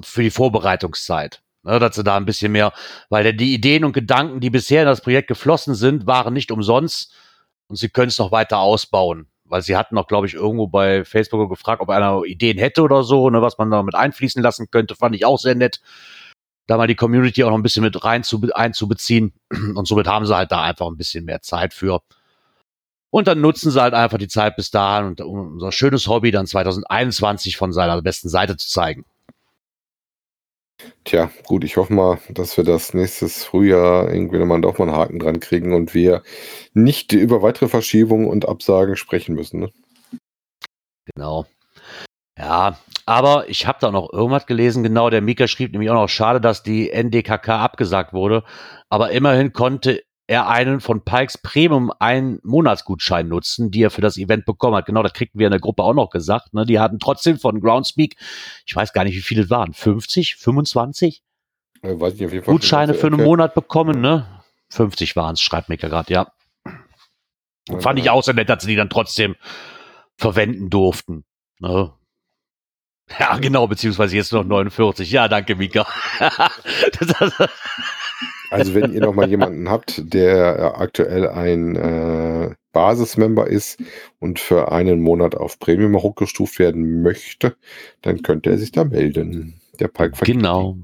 für die Vorbereitungszeit. Ne, dass sie da ein bisschen mehr, weil die Ideen und Gedanken, die bisher in das Projekt geflossen sind, waren nicht umsonst und sie können es noch weiter ausbauen. Weil sie hatten auch, glaube ich, irgendwo bei Facebook gefragt, ob einer Ideen hätte oder so, ne, was man da mit einfließen lassen könnte, fand ich auch sehr nett. Da mal die Community auch noch ein bisschen mit rein zu, einzubeziehen. Und somit haben sie halt da einfach ein bisschen mehr Zeit für. Und dann nutzen sie halt einfach die Zeit bis dahin und um unser schönes Hobby dann 2021 von seiner besten Seite zu zeigen. Tja, gut, ich hoffe mal, dass wir das nächstes Frühjahr irgendwie nochmal doch mal einen Haken dran kriegen und wir nicht über weitere Verschiebungen und Absagen sprechen müssen. Ne? Genau. Ja, aber ich habe da noch irgendwas gelesen, genau, der Mika schrieb nämlich auch noch, schade, dass die NDKK abgesagt wurde, aber immerhin konnte er einen von Pikes Premium einen Monatsgutschein nutzen, die er für das Event bekommen hat. Genau, das kriegten wir in der Gruppe auch noch gesagt. Ne? Die hatten trotzdem von Groundspeak, ich weiß gar nicht, wie viele es waren, 50, 25? Ja, weiß ich auf jeden Fall Gutscheine für einen Monat bekommen, ne? 50 waren es, schreibt Mika gerade, ja. ja. Fand ich auch sehr nett, dass sie die dann trotzdem verwenden durften. Ne? Ja, genau, beziehungsweise jetzt noch 49. Ja, danke, Mika. *laughs* Also wenn ihr noch mal jemanden habt, der äh, aktuell ein äh, Basismember ist und für einen Monat auf Premium hochgestuft werden möchte, dann könnte er sich da melden. Der Pike Genau.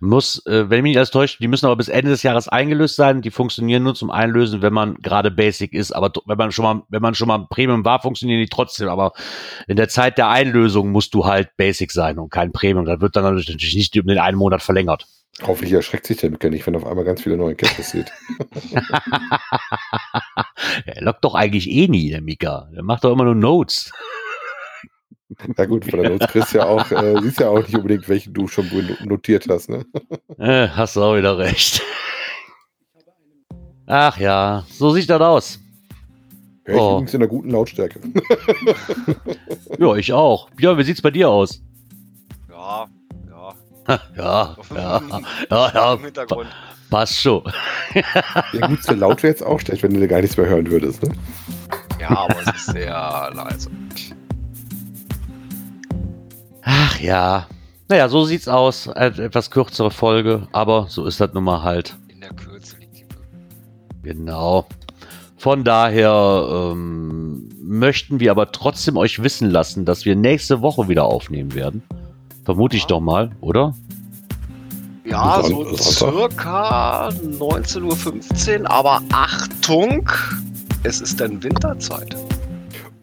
Muss, äh, wenn mich nicht alles täuscht, die müssen aber bis Ende des Jahres eingelöst sein. Die funktionieren nur zum Einlösen, wenn man gerade Basic ist. Aber wenn man schon mal, wenn man schon mal Premium war, funktionieren die trotzdem. Aber in der Zeit der Einlösung musst du halt Basic sein und kein Premium. Da wird dann natürlich nicht um den einen Monat verlängert. Hoffentlich erschreckt sich der Mika nicht, wenn auf einmal ganz viele neue Caches sieht. *laughs* er lockt doch eigentlich eh nie, der Mika. Der macht doch immer nur Notes. Ja gut, von der Notes kriegst ja auch, äh, siehst ja auch nicht unbedingt, welchen du schon notiert hast, ne? Äh, hast du auch wieder recht. Ach ja, so sieht das aus. Ja, ich oh. übrigens in einer guten Lautstärke. ja, ich auch. Ja, wie sieht's bei dir aus? Ja, *laughs* ja, ja, ja, ja, ja. Im Hintergrund. Passt schon. ja, gut, so laut wäre jetzt auch schlecht, wenn du gar nichts mehr hören würdest, ne? Ja, aber es ist sehr leise. Ach ja. Naja, so sieht's aus. Eine etwas kürzere Folge, aber so ist das nun mal halt. In der Kürze liegt die Genau. Von daher ähm, möchten wir aber trotzdem euch wissen lassen, dass wir nächste Woche wieder aufnehmen werden. Vermute ich doch mal, oder? Ja, so circa 19.15 Uhr, aber Achtung, es ist dann Winterzeit.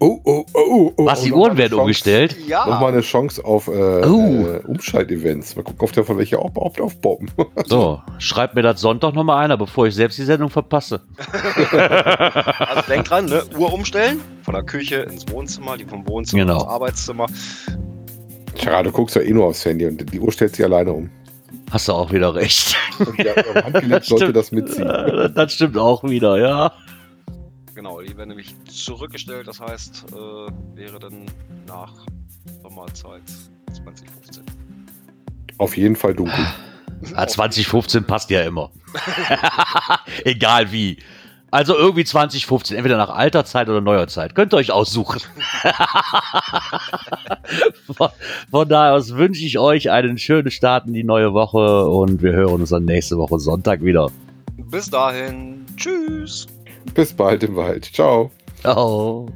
Oh, oh, oh, oh. Was, die Uhren werden Chance, umgestellt? Ja. Nochmal eine Chance auf äh, oh. äh, Umschaltevents. Mal gucken, ob der von welcher auch überhaupt aufpoppen. so, schreibt mir das Sonntag nochmal einer, bevor ich selbst die Sendung verpasse. *laughs* also denk dran, ne? Uhr umstellen. Von der Küche ins Wohnzimmer, die vom Wohnzimmer genau. ins Arbeitszimmer. Tja, du guckst ja eh nur aufs Handy und die Uhr stellt sich alleine um. Hast du auch wieder recht. Und ja, Handgelenk *laughs* sollte das mitziehen. Das stimmt auch wieder, ja. Genau, die werden nämlich zurückgestellt, das heißt, äh, wäre dann nach Sommerzeit 2015. Auf jeden Fall dunkel. Ja, 2015 passt ja immer. *laughs* *laughs* Egal wie. Also irgendwie 2015, entweder nach alter Zeit oder neuer Zeit. Könnt ihr euch aussuchen. *laughs* von, von, daher aus wünsche ich euch einen schönen Start in die neue Woche und wir hören uns dann nächste Woche Sonntag wieder. Bis dahin. Tschüss. Bis bald im Wald. Ciao. Ciao.